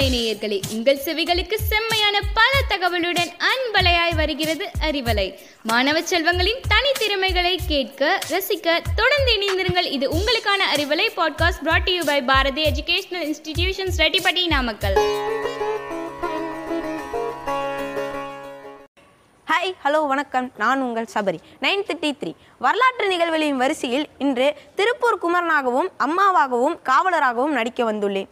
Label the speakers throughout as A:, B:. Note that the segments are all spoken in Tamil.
A: அறிவலை நேயர்களே உங்கள் செவிகளுக்கு செம்மையான பல தகவலுடன் அன்பலையாய் வருகிறது அறிவலை. மாணவ செல்வங்களின் தனித்திறமைகளை கேட்க ரசிக்க தொடர்ந்து இணைந்திருங்கள். இது உங்களுக்கான Arivalai podcast brought you by Bharathi educational institutions Rettipatti Namakkal.
B: Hi hello வணக்கம். நான் உங்கள் சபரி. நைன் தேர்ட்டி த்ரீ வரலாற்று நிகழ்வுகளின் வரிசையில் இன்று திருப்பூர் குமரனாகவும் அம்மாவாகவும் காவலராகவும் நடிக்க வந்துள்ளேன்.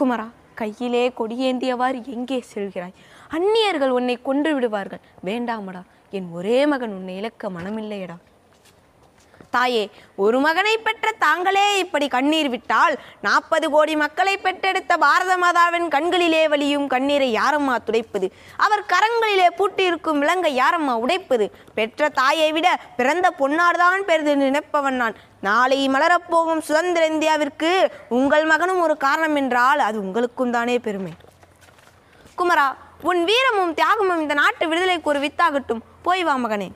B: குமரா கையிலே கொடியேந்தியவாறு எங்கே செல்கிறாய்? அந்நியர்கள் உன்னை கொன்று விடுவார்கள். வேண்டாமடா என் ஒரே மகன் உன்னை இழக்க மனமில்லையடா. தாயே ஒரு மகனை பெற்ற தாங்களே இப்படி கண்ணீர் விட்டால் நாற்பது கோடி மக்களை பெற்றெடுத்த பாரத மாதாவின் கண்களிலே வலியும் கண்ணீரை யாரம்மா துடைப்பது? அவர் கரங்களிலே பூட்டியிருக்கும் விலங்கை யாரம்மா உடைப்பது? பெற்ற தாயை விட பிறந்த பொன்னார்தான் பெரிது நினைப்பவன் நான். நாளை மலரப்போகும் சுதந்திர இந்தியாவிற்கு உங்கள் மகனும் ஒரு காரணம் என்றால் அது உங்களுக்கும் தானே பெருமை. குமரா உன் வீரமும் தியாகமும் இந்த நாட்டு விடுதலைக்கு ஒரு வித்தாகட்டும். போய் வா மகனே.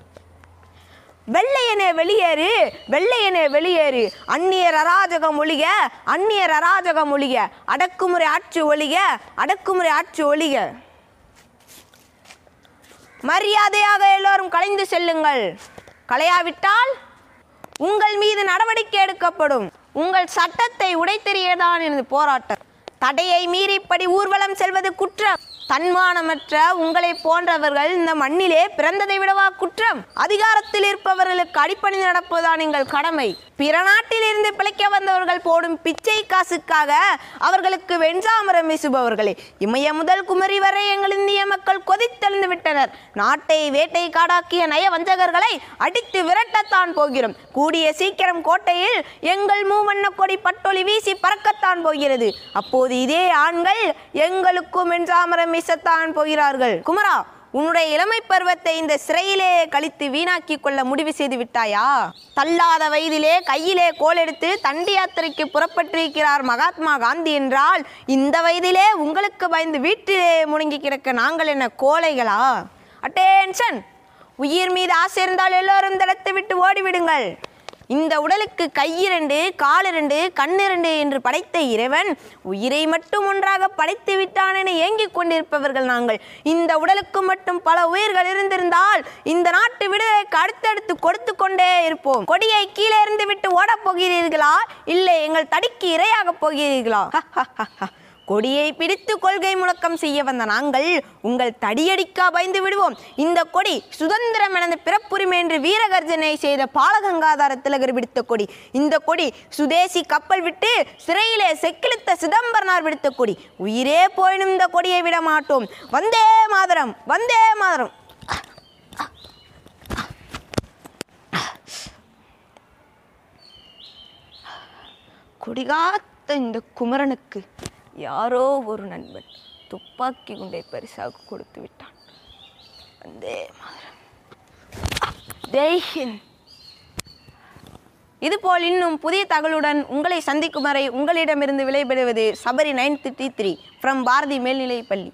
B: வெள்ளையனே வெளியேறு வெள்ளையனே வெளியேறு. அந்நியர் அராஜகம் ஒழிக அந்நியர் அராஜகம் ஒழிக. அடக்குமுறை ஆட்சி ஒழிக அடக்குமுறை ஆட்சி ஒழிக. மரியாதையாக எல்லோரும் கலைந்து செல்லுங்கள். கலையாவிட்டால் உங்கள் மீது நடவடிக்கை எடுக்கப்படும். உங்கள் சட்டத்தை உடைத்தெறியதான் எனது போராட்டம். தடையை மீறிப்படி ஊர்வலம் செல்வது குற்றம். தன்மானமற்ற உங்களை போன்றவர்கள் இந்த மண்ணிலே பிறந்ததை விடவா குற்றம்? அதிகாரத்தில் இருப்பவர்களுக்கு அடிப்பணிந்து நடப்பதுதான் எங்கள் கடமை? பிற நாட்டிலிருந்து பிழைக்க வந்தவர்கள் போடும் பிச்சை காசுக்காக அவர்களுக்கு வெஞ்சாமரம் வீசுபவர்களே இமய முதல் குமரி வரை எங்கள் இந்திய மக்கள் கொதித்தெழுந்து விட்டனர். நாட்டை வேட்டை காடாக்கிய நய வஞ்சகர்களை அடித்து விரட்டத்தான் போகிறோம். கூடிய சீக்கிரம் கோட்டையில் எங்கள் மூவண்ண கொடி பட்டொலி வீசி பறக்கத்தான் போகிறது. அப்போது இதே ஆண்கள் எங்களுக்கும் வெஞ்சாமரம் மிசத்தான் போகிறார்கள். குமரா உன்னுடைய இளமை பருவத்தை இந்த சிறையிலே கழித்து வீணாக்கி கொள்ள முடிவு செய்து விட்டாயா? தள்ளாத வயதிலே கையிலே கோல் எடுத்து தண்டி யாத்திரைக்கு புறப்பட்டிருக்கிறார் மகாத்மா காந்தி என்றால் இந்த வயதிலே உங்களுக்கு பயந்து வீட்டிலே முடங்கி கிடக்க நாங்கள் என்ன கோழைகளா? அட்டேன்ஷன் உயிர் மீது ஆசை இருந்தால் எல்லோரும் தளத்தை விட்டு ஓடிவிடுங்கள். இந்த உடலுக்கு கையிரண்டு காலிரண்டு கண்ணிரண்டு என்று படைத்த இறைவன் உயிரை மட்டும் ஒன்றாக படைத்து விட்டான் என ஏங்கிக் கொண்டிருப்பவர்கள் நாங்கள். இந்த உடலுக்கு மட்டும் பல உயிர்கள் இருந்திருந்தால் இந்த நாட்டு விடுதலைக்கு அடுத்தடுத்து கொடுத்து கொண்டே இருப்போம். கொடியை கீழே இருந்து விட்டு ஓடப் போகிறீர்களா? இல்லை எங்கள் தடிக்கு இரையாகப் போகிறீர்களா? கொடியை பிடித்து கொள்கை முழக்கம் செய்ய வந்த நாங்கள் உங்கள் தடியடிக்கா பயந்து விடுவோம். இந்த கொடி சுதந்திரம் எனது பிறப்புரிமை என்று வீரகர்ஜனை செய்த பாலகங்காதார திலகர் விடுத்த கொடி. இந்த கொடி சுதேசி கப்பல் விட்டு சிறையிலே செக்கிழுத்த சிதம்பரனார் விடுத்த கொடி. உயிரே போயினும் இந்த கொடியை விட மாட்டோம். வந்தே மாதரம் வந்தே மாதரம். குடிகாத்த இந்த குமரனுக்கு யாரோ ஒரு நண்பன் துப்பாக்கி குண்டை பரிசாக கொடுத்து விட்டான். வந்தே ஜெய்ஹிந்த் இதுபோல் இன்னும் புதிய தகவலுடன் உங்களை சந்திக்கும் வரை உங்களிடமிருந்து விளைபெறுவது Sabari nine three three from Bharathi மேல்நிலைப் பள்ளி.